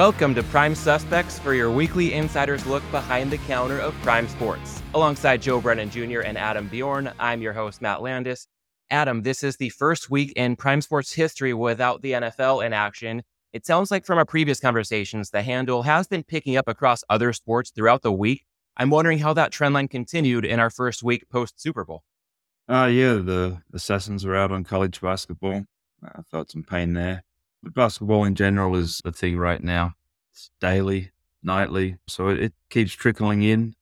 Welcome to Prime Suspects for your weekly insider's look behind the counter of Prime Sports. Alongside Joe Brennan Jr. and Adam Bjorn, I'm your host, Matt Landes. Adam, this is the first week in Prime Sports history without the NFL in action. It sounds like from our previous conversations, the handle has been picking up across other sports throughout the week. I'm wondering how that trend line continued in our first week post Super Bowl. Uh, yeah, the assassins are out on college basketball. I felt some pain there. But basketball in general is the thing right now. It's daily, nightly, so it, it keeps trickling in.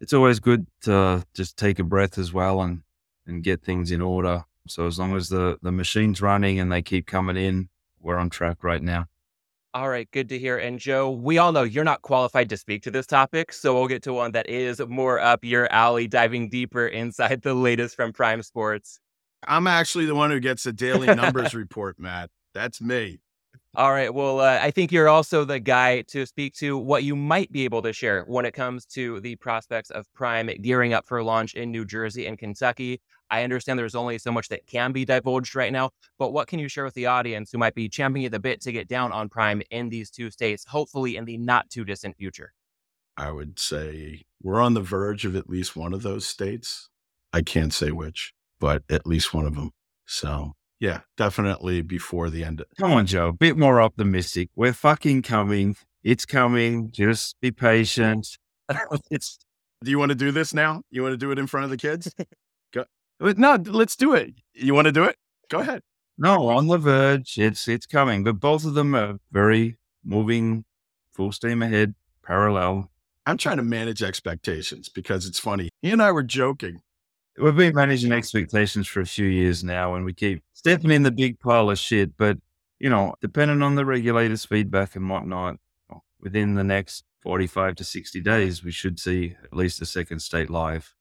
It's always good to just take a breath as well and, and get things in order. So as long as the, the machine's running and they keep coming in, we're on track right now. All right, good to hear. And Joe, we all know you're not qualified to speak to this topic, so we'll get to one that is more up your alley, diving deeper inside the latest from Prime Sports. I'm actually the one who gets a daily numbers report, Matt. That's me. All right. Well, uh, I think you're also the guy to speak to what you might be able to share when it comes to the prospects of Prime gearing up for launch in New Jersey and Kentucky. I understand there's only so much that can be divulged right now, but what can you share with the audience who might be champing at the bit to get down on Prime in these two states, hopefully in the not too distant future? I would say we're on the verge of at least one of those states. I can't say which, but at least one of them. So yeah, definitely before the end. Come on, Joe. A bit more optimistic. We're fucking coming. It's coming. Just be patient. it's. Do you want to do this now? You want to do it in front of the kids? Go. Uh, no, let's do it. You want to do it? Go ahead. No, on the verge. It's it's coming, but both of them are very moving, full steam ahead, parallel. I'm trying to manage expectations because it's funny. He and I were joking we've been managing expectations for a few years now and we keep stepping in the big pile of shit. But, you know, depending on the regulators' feedback and whatnot, oh, within the next 45 to 60 days, we should see at least a second state live.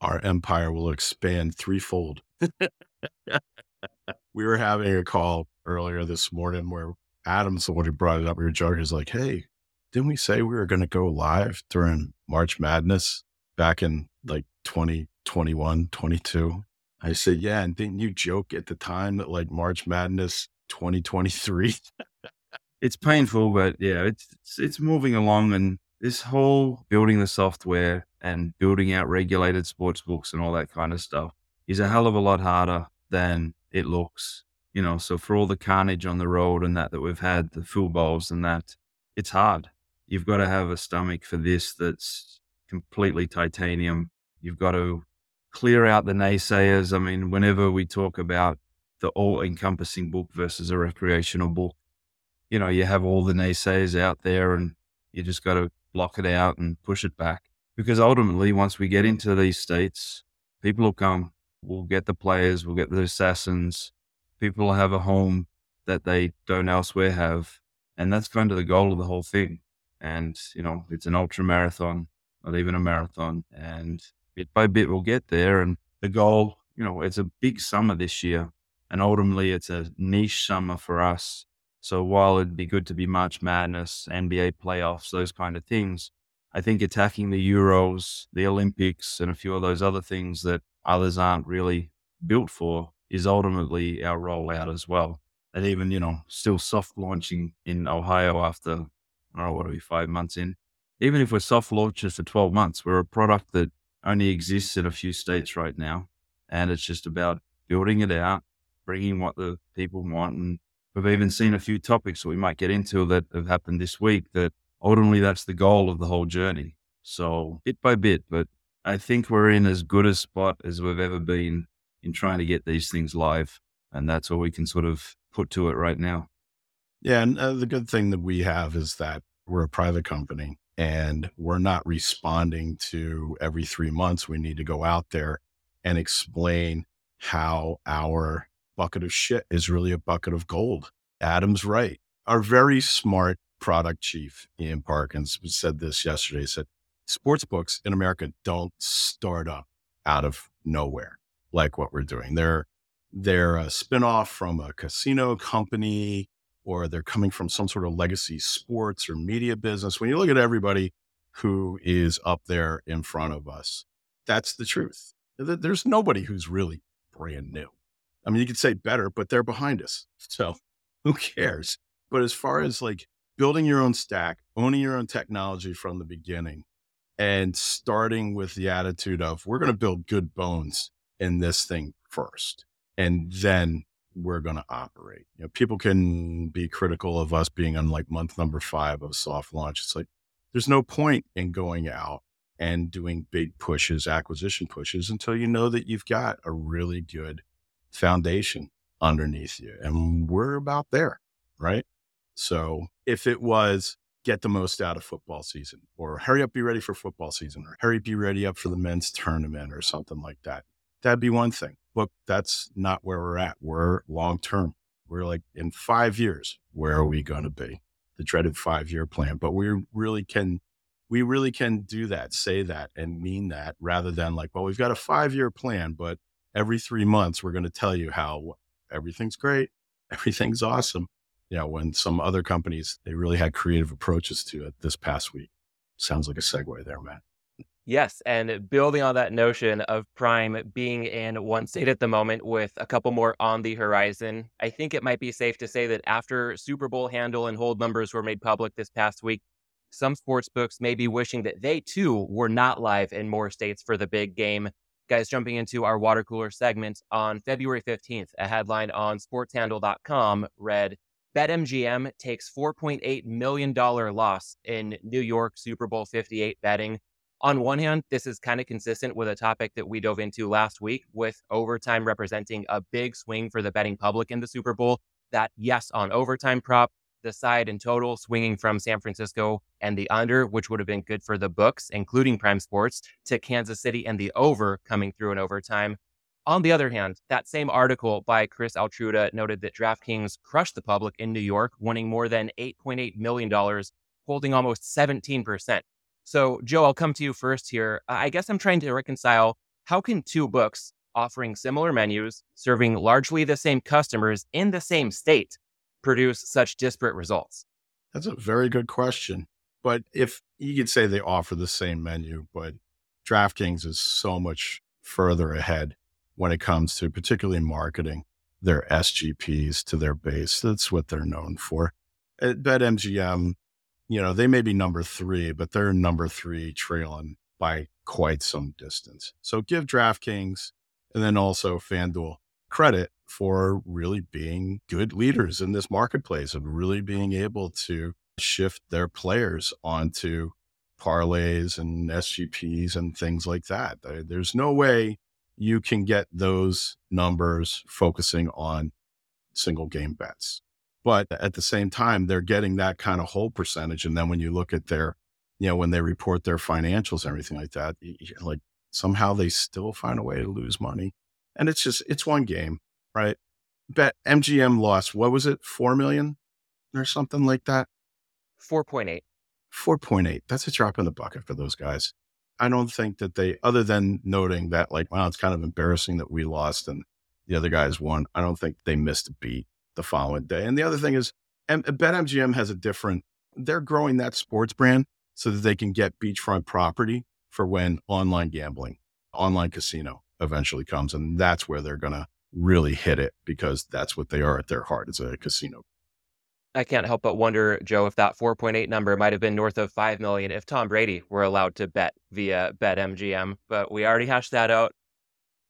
Our empire will expand threefold. we were having a call earlier this morning where Adam's the one who brought it up. We were joking. He's like, hey, didn't we say we were going to go live during March Madness back in like 20, 21, 22. I said, yeah. And didn't you joke at the time that like March Madness 2023? it's painful, but yeah, it's, it's, moving along. And this whole building the software and building out regulated sports books and all that kind of stuff is a hell of a lot harder than it looks. You know, so for all the carnage on the road and that that we've had, the full bowls and that, it's hard. You've got to have a stomach for this that's completely titanium. You've got to clear out the naysayers. I mean, whenever we talk about the all encompassing book versus a recreational book, you know, you have all the naysayers out there and you just got to block it out and push it back. Because ultimately, once we get into these states, people will come. We'll get the players, we'll get the assassins. People will have a home that they don't elsewhere have. And that's kind of the goal of the whole thing. And, you know, it's an ultra marathon, not even a marathon. And bit by bit we'll get there. And the goal, you know, it's a big summer this year. And ultimately, it's a niche summer for us. So while it'd be good to be March Madness, NBA playoffs, those kind of things, I think attacking the Euros, the Olympics, and a few of those other things that others aren't really built for is ultimately our rollout as well. And even, you know, still soft launching in Ohio after, I don't know, what are we, five months in? Even if we're soft launches for 12 months, we're a product that only exists in a few states right now. And it's just about building it out, bringing what the people want. And we've even seen a few topics that we might get into that have happened this week that ultimately that's the goal of the whole journey. So bit by bit, but I think we're in as good a spot as we've ever been in trying to get these things live. And that's all we can sort of put to it right now. Yeah. And uh, the good thing that we have is that we're a private company and we're not responding to every three months. We need to go out there and explain how our bucket of shit is really a bucket of gold. Adam's right. Our very smart product chief, Ian Parkins, said this yesterday. He said, sports books in America don't start up out of nowhere like what we're doing. They're, they're a spinoff from a casino company or they're coming from some sort of legacy sports or media business. When you look at everybody who is up there in front of us, that's the truth. There's nobody who's really brand new. I mean, you could say better, but they're behind us. So who cares? But as far as like building your own stack, owning your own technology from the beginning, and starting with the attitude of we're going to build good bones in this thing first, and then we're going to operate. You know, people can be critical of us being on like month number five of soft launch. It's like there's no point in going out and doing big pushes, acquisition pushes, until you know that you've got a really good foundation underneath you. And we're about there, right? So if it was get the most out of football season or hurry up, be ready for football season or hurry, be ready up for the men's tournament or something like that, that'd be one thing. But that's not where we're at. We're long term. We're like in five years, where are we going to be? The dreaded five year plan. But we really can we really can do that, say that, and mean that rather than like, well, we've got a five year plan, but every three months we're going to tell you how everything's great, everything's awesome. You know, when some other companies they really had creative approaches to it this past week. Sounds like a segue there, Matt. Yes, and building on that notion of Prime being in one state at the moment with a couple more on the horizon, I think it might be safe to say that after Super Bowl handle and hold numbers were made public this past week, some sports books may be wishing that they too were not live in more states for the big game. Guys, jumping into our water cooler segment on February 15th, a headline on sportshandle.com read BetMGM takes $4.8 million loss in New York Super Bowl 58 betting. On one hand, this is kind of consistent with a topic that we dove into last week with overtime representing a big swing for the betting public in the Super Bowl. That yes on overtime prop, the side in total swinging from San Francisco and the under, which would have been good for the books, including Prime Sports, to Kansas City and the over coming through in overtime. On the other hand, that same article by Chris Altruda noted that DraftKings crushed the public in New York, winning more than $8.8 million, holding almost 17%. So, Joe, I'll come to you first here. I guess I'm trying to reconcile how can two books offering similar menus, serving largely the same customers in the same state, produce such disparate results? That's a very good question. But if you could say they offer the same menu, but DraftKings is so much further ahead when it comes to particularly marketing their SGPs to their base. That's what they're known for. At BetMGM, you know, they may be number three, but they're number three trailing by quite some distance. So give DraftKings and then also FanDuel credit for really being good leaders in this marketplace and really being able to shift their players onto parlays and SGPs and things like that. There's no way you can get those numbers focusing on single game bets. But at the same time, they're getting that kind of whole percentage. And then when you look at their, you know, when they report their financials and everything like that, like somehow they still find a way to lose money. And it's just, it's one game, right? Bet MGM lost, what was it, 4 million or something like that? 4.8. 4.8. That's a drop in the bucket for those guys. I don't think that they, other than noting that, like, wow, it's kind of embarrassing that we lost and the other guys won. I don't think they missed a beat the following day. And the other thing is, BetMGM has a different, they're growing that sports brand so that they can get beachfront property for when online gambling, online casino eventually comes. And that's where they're going to really hit it because that's what they are at their heart is a casino I can't help but wonder, Joe, if that 4.8 number might have been north of 5 million if Tom Brady were allowed to bet via BetMGM, but we already hashed that out.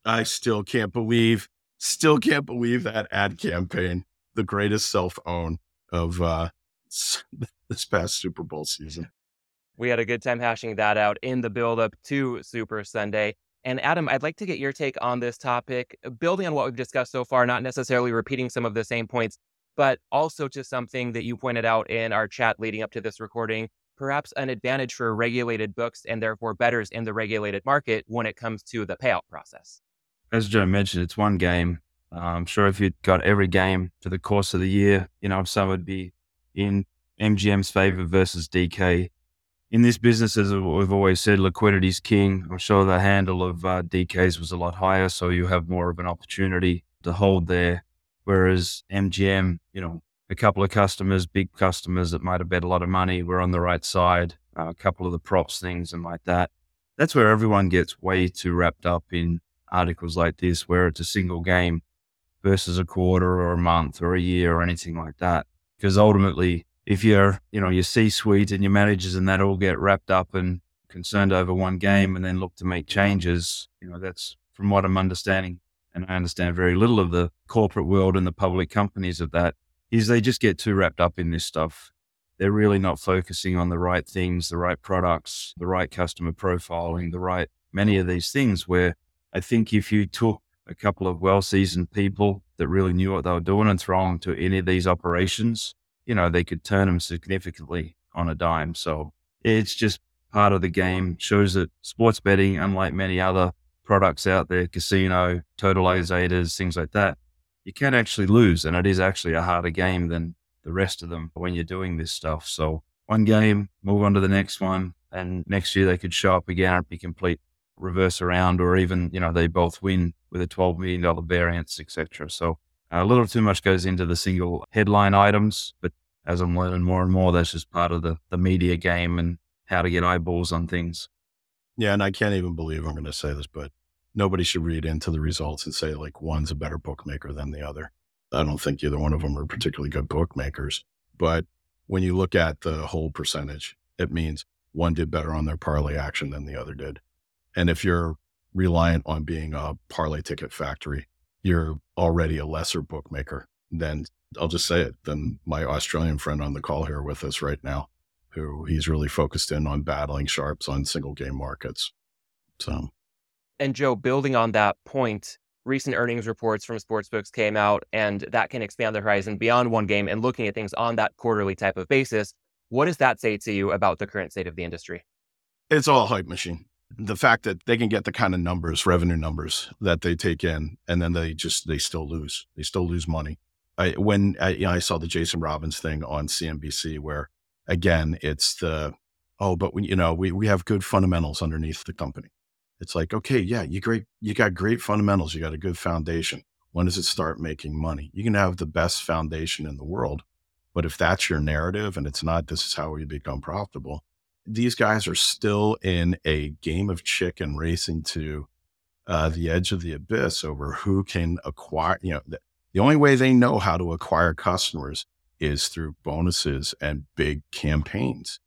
I still can't believe, still can't believe that ad campaign, the greatest self own of uh, this past Super Bowl season. We had a good time hashing that out in the build up to Super Sunday. And Adam, I'd like to get your take on this topic, building on what we've discussed so far, not necessarily repeating some of the same points but also to something that you pointed out in our chat leading up to this recording, perhaps an advantage for regulated books and therefore bettors in the regulated market when it comes to the payout process. As Joe mentioned, it's one game. I'm sure if you'd got every game for the course of the year, you know, some would be in MGM's favor versus DK. In this business, as we've always said, liquidity is king. I'm sure the handle of uh, DK's was a lot higher, so you have more of an opportunity to hold there. Whereas MGM, you know, a couple of customers, big customers that might have bet a lot of money were on the right side, uh, a couple of the props things and like that. That's where everyone gets way too wrapped up in articles like this, where it's a single game versus a quarter or a month or a year or anything like that. Because ultimately, if you're, you know, your C suite and your managers and that all get wrapped up and concerned over one game and then look to make changes, you know, that's from what I'm understanding. And I understand very little of the corporate world and the public companies of that is they just get too wrapped up in this stuff. They're really not focusing on the right things, the right products, the right customer profiling, the right many of these things where I think if you took a couple of well seasoned people that really knew what they were doing and throw them to any of these operations, you know, they could turn them significantly on a dime. So it's just part of the game, shows that sports betting, unlike many other products out there, casino, totalizators, things like that, you can actually lose. And it is actually a harder game than the rest of them when you're doing this stuff. So one game, move on to the next one. And next year they could show up again and be complete reverse around, or even, you know, they both win with a $12 million variance, etc. So a little too much goes into the single headline items, but as I'm learning more and more, that's just part of the, the media game and how to get eyeballs on things. Yeah. And I can't even believe I'm going to say this, but nobody should read into the results and say like one's a better bookmaker than the other. I don't think either one of them are particularly good bookmakers. But when you look at the whole percentage, it means one did better on their parlay action than the other did. And if you're reliant on being a parlay ticket factory, you're already a lesser bookmaker than I'll just say it than my Australian friend on the call here with us right now, who he's really focused in on battling sharps on single game markets. So, and Joe, building on that point, recent earnings reports from sportsbooks came out, and that can expand the horizon beyond one game and looking at things on that quarterly type of basis. What does that say to you about the current state of the industry? It's all a hype machine the fact that they can get the kind of numbers, revenue numbers that they take in, and then they just they still lose. They still lose money. I, when I, you know, I saw the Jason Robins thing on CNBC, where again it's the oh, but we you know we we have good fundamentals underneath the company. It's like okay, yeah, you great, you got great fundamentals, you got a good foundation. When does it start making money? You can have the best foundation in the world, but if that's your narrative and it's not, this is how we become profitable these guys are still in a game of chicken racing to uh, the edge of the abyss over who can acquire. You know, the, the only way they know how to acquire customers is through bonuses and big campaigns.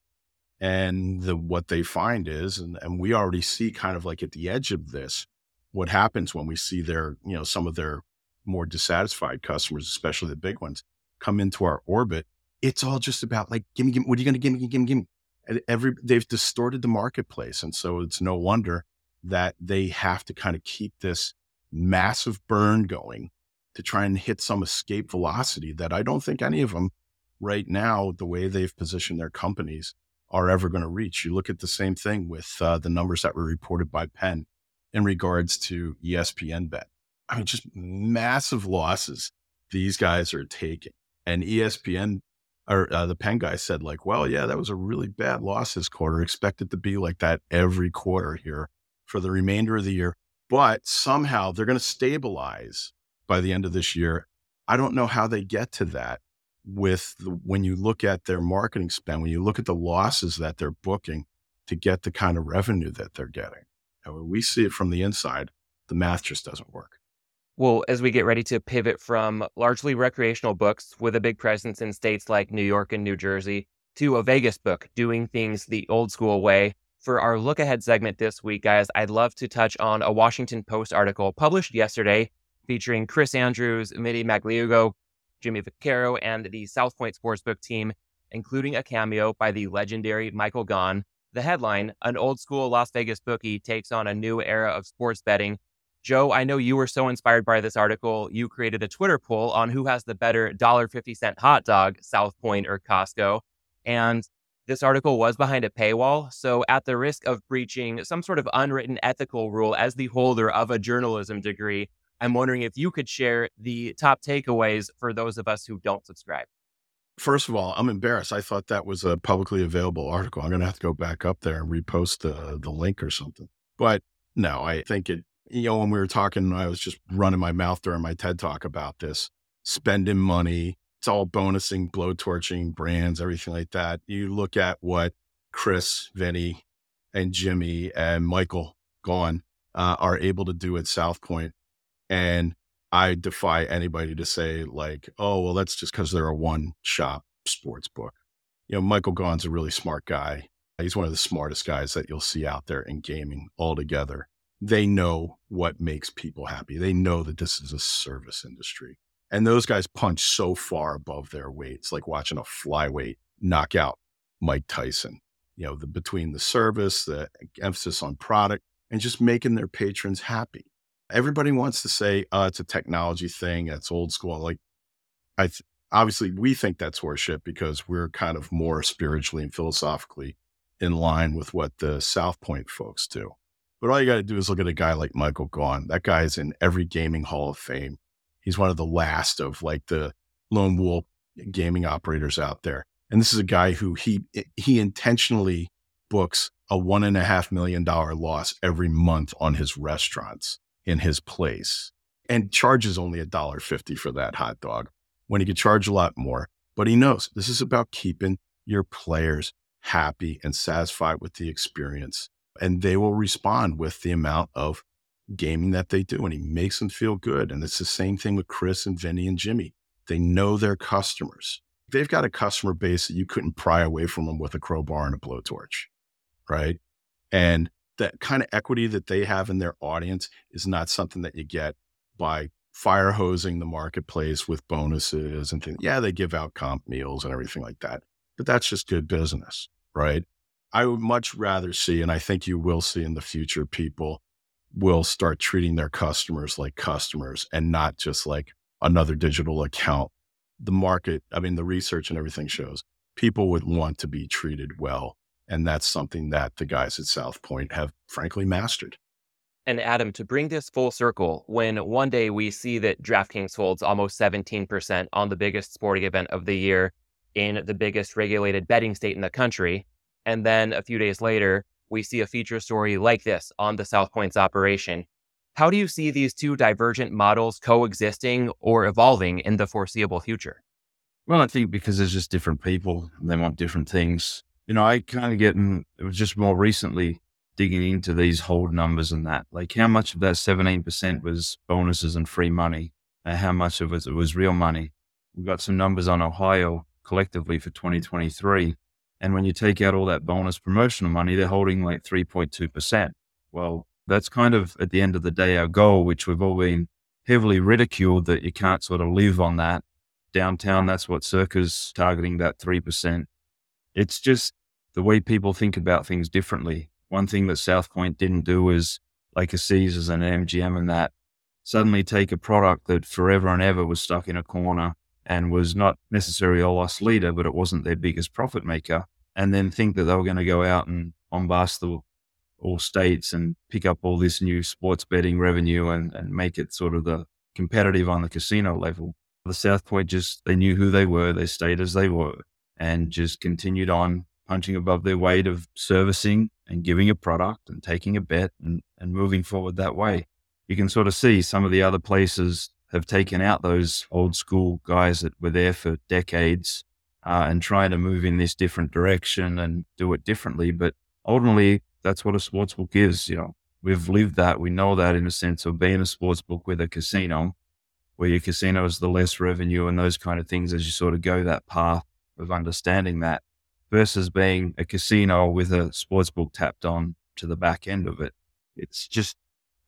And the, what they find is, and, and we already see kind of like at the edge of this, what happens when we see their, you know, some of their more dissatisfied customers, especially the big ones, come into our orbit. It's all just about like, give me, give me what are you going to give me, give me, give me every they've distorted the marketplace and so it's no wonder that they have to kind of keep this massive burn going to try and hit some escape velocity that I don't think any of them right now the way they've positioned their companies are ever going to reach. You look at the same thing with uh, the numbers that were reported by Penn in regards to ESPN bet. I mean, just massive losses these guys are taking. And ESPN or uh, the Penn guy said like, well, yeah, that was a really bad loss this quarter. Expect it to be like that every quarter here for the remainder of the year. But somehow they're going to stabilize by the end of this year. I don't know how they get to that with the, when you look at their marketing spend, when you look at the losses that they're booking to get the kind of revenue that they're getting. And when we see it from the inside, the math just doesn't work. Well, as we get ready to pivot from largely recreational books with a big presence in states like New York and New Jersey to a Vegas book doing things the old school way, for our look ahead segment this week, guys, I'd love to touch on a Washington Post article published yesterday featuring Chris Andrews, Vinny Magliulo, Jimmy Vaccaro, and the South Point Sportsbook team, including a cameo by the legendary Michael Gaughan. The headline An old school Las Vegas bookie takes on a new era of sports betting Joe, I know you were so inspired by this article, you created a Twitter poll on who has the better $1.50 hot dog, South Point or Costco. And this article was behind a paywall. So, at the risk of breaching some sort of unwritten ethical rule as the holder of a journalism degree, I'm wondering if you could share the top takeaways for those of us who don't subscribe. First of all, I'm embarrassed. I thought that was a publicly available article. I'm going to have to go back up there and repost the, the link or something. But no, I think it you know, when we were talking, I was just running my mouth during my TED talk about this spending money. It's all bonusing, blowtorching brands, everything like that. You look at what Chris, Vinny, and Jimmy and Michael Gaughan uh, are able to do at South Point, and I defy anybody to say like, oh, well, that's just because they're a one shop sports book. you know, Michael Gaughan's a really smart guy. He's one of the smartest guys that you'll see out there in gaming altogether. They know what makes people happy. They know that this is a service industry. And those guys punch so far above their weight. It's like watching a flyweight knock out Mike Tyson. You know, the, between the service, the emphasis on product, and just making their patrons happy. Everybody wants to say, oh, it's a technology thing. That's old school. Like, I th- obviously we think that's horseshit because we're kind of more spiritually and philosophically in line with what the South Point folks do. But all you got to do is look at a guy like Michael Gaughan. That guy's in every gaming hall of fame. He's one of the last of like the lone wolf gaming operators out there. And this is a guy who he he intentionally books a one and a half million dollar loss every month on his restaurants in his place and charges only a dollar fifty for that hot dog when he could charge a lot more. But he knows this is about keeping your players happy and satisfied with the experience. And they will respond with the amount of gaming that they do. And he makes them feel good. And it's the same thing with Chris and Vinny and Jimmy. They know their customers. They've got a customer base that you couldn't pry away from them with a crowbar and a blowtorch. Right. And that kind of equity that they have in their audience is not something that you get by fire hosing the marketplace with bonuses and things. Yeah, they give out comp meals and everything like that but that's just good business, right? I would much rather see, and I think you will see in the future, people will start treating their customers like customers and not just like another digital account. The market, I mean, the research and everything shows people would want to be treated well. And that's something that the guys at South Point have frankly mastered. And Adam, to bring this full circle, when one day we see that DraftKings holds almost 17% on the biggest sporting event of the year, in the biggest regulated betting state in the country. And then a few days later, we see a feature story like this on the South Points operation. How do you see these two divergent models coexisting or evolving in the foreseeable future? Well, I think because there's just different people they want different things. You know, I kind of get, it was just more recently digging into these hold numbers and that. Like how much of that 17% was bonuses and free money and how much of it was real money. We've got some numbers on Ohio collectively for 2023. And when you take out all that bonus promotional money, they're holding like 3.2%. Well, that's kind of at the end of the day our goal, which we've all been heavily ridiculed that you can't sort of live on that. Downtown, that's what Circa's targeting that 3%. It's just the way people think about things differently. One thing that South Point didn't do is like a Caesars and an MGM and that suddenly take a product that forever and ever was stuck in a corner and was not necessarily a loss leader, but it wasn't their biggest profit maker, and then think that they were going to go out and bombast the all states and pick up all this new sports betting revenue and, and make it sort of the competitive on the casino level. The South Point just, they knew who they were, they stayed as they were, and just continued on punching above their weight of servicing and giving a product and taking a bet and, and moving forward that way. You can sort of see some of the other places have taken out those old school guys that were there for decades uh, and trying to move in this different direction and do it differently. But ultimately, that's what a sports book is. You know, we've lived that. We know that in a sense of being a sports book with a casino, where your casino is the less revenue and those kind of things as you sort of go that path of understanding that versus being a casino with a sports book tapped on to the back end of it. It's just,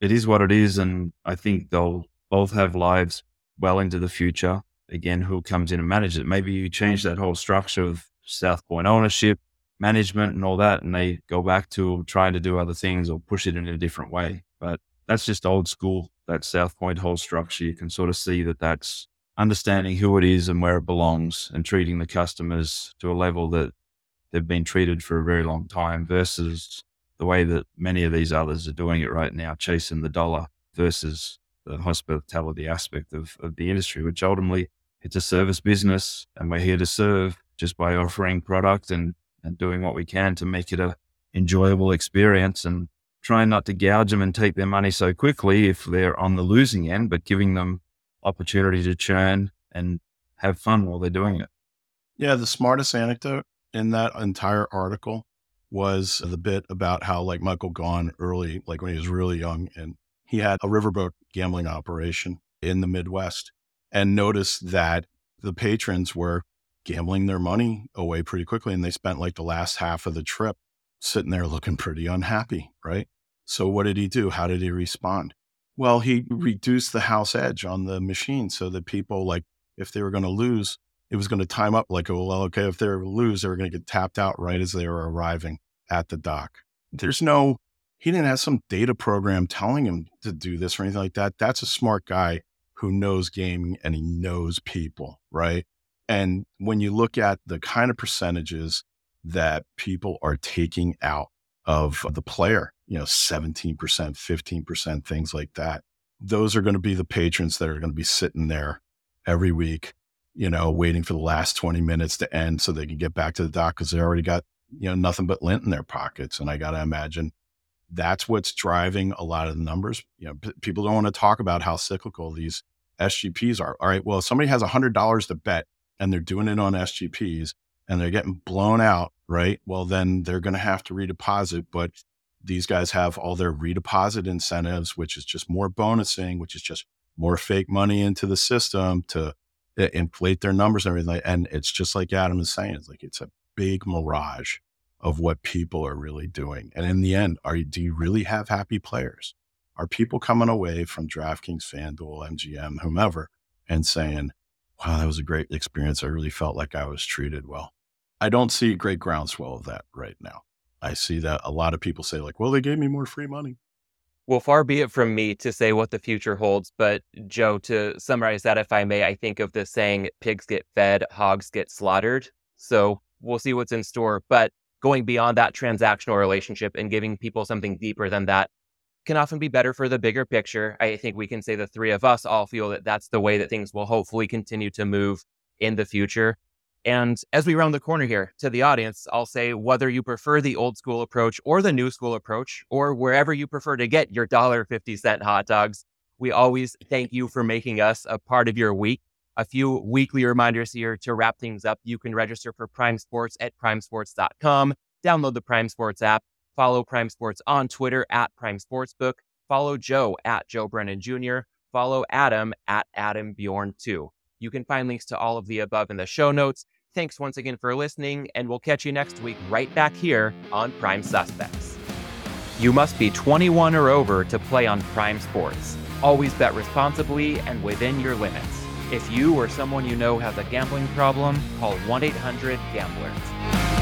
it is what it is. And I think they'll both have lives well into the future. Again, who comes in and manages it? Maybe you change that whole structure of South Point ownership, management, and all that, and they go back to trying to do other things or push it in a different way. But that's just old school. That South Point whole structure, you can sort of see that that's understanding who it is and where it belongs and treating the customers to a level that they've been treated for a very long time versus the way that many of these others are doing it right now, chasing the dollar versus the hospitality aspect of, of the industry, which ultimately it's a service business and we're here to serve just by offering product and, and doing what we can to make it a enjoyable experience and trying not to gouge them and take their money so quickly if they're on the losing end, but giving them opportunity to churn and have fun while they're doing it. Yeah, the smartest anecdote in that entire article was the bit about how like Michael Gaughan early, like when he was really young and he had a riverboat gambling operation in the Midwest and noticed that the patrons were gambling their money away pretty quickly. And they spent like the last half of the trip sitting there looking pretty unhappy, right? So what did he do? How did he respond? Well, he reduced the house edge on the machine so that people like if they were going to lose, it was going to time up like, well, okay, if they were lose, they were going to get tapped out right as they were arriving at the dock. There's no, he didn't have some data program telling him to do this or anything like that. That's a smart guy who knows gaming and he knows people, right? And when you look at the kind of percentages that people are taking out of the player, you know, 17%, 15%, things like that, those are going to be the patrons that are going to be sitting there every week, you know, waiting for the last 20 minutes to end so they can get back to the dock because they already got, you know, nothing but lint in their pockets. And I got to imagine that's what's driving a lot of the numbers. You know, p- people don't want to talk about how cyclical these SGPs are. All right. Well, if somebody has $100 to bet and they're doing it on SGPs and they're getting blown out, right? Well, then they're going to have to redeposit. But these guys have all their redeposit incentives, which is just more bonusing, which is just more fake money into the system to inflate their numbers and everything. And it's just like Adam is saying, it's like it's a big mirage of what people are really doing. And in the end, are do you really have happy players? Are people coming away from DraftKings, FanDuel, MGM, whomever, and saying, wow, that was a great experience. I really felt like I was treated well. I don't see a great groundswell of that right now. I see that a lot of people say, like, well, they gave me more free money. Well, far be it from me to say what the future holds, but Joe, to summarize that, if I may, I think of the saying, pigs get fed, hogs get slaughtered. So we'll see what's in store. But going beyond that transactional relationship and giving people something deeper than that can often be better for the bigger picture. I think we can say the three of us all feel that that's the way that things will hopefully continue to move in the future. And as we round the corner here to the audience, I'll say whether you prefer the old school approach or the new school approach, or wherever you prefer to get your $1.50 hot dogs, we always thank you for making us a part of your week. A few weekly reminders here to wrap things up. You can register for Prime Sports at primesports.com, download the Prime Sports app, follow Prime Sports on Twitter at Prime Sportsbook, follow Joe at Joe Brennan Jr., follow Adam at Adam Bjorn2. You can find links to all of the above in the show notes. Thanks once again for listening, and we'll catch you next week right back here on Prime Suspects. You must be 21 or over to play on Prime Sports. Always bet responsibly and within your limits. If you or someone you know has a gambling problem, call 1 800 Gamblers.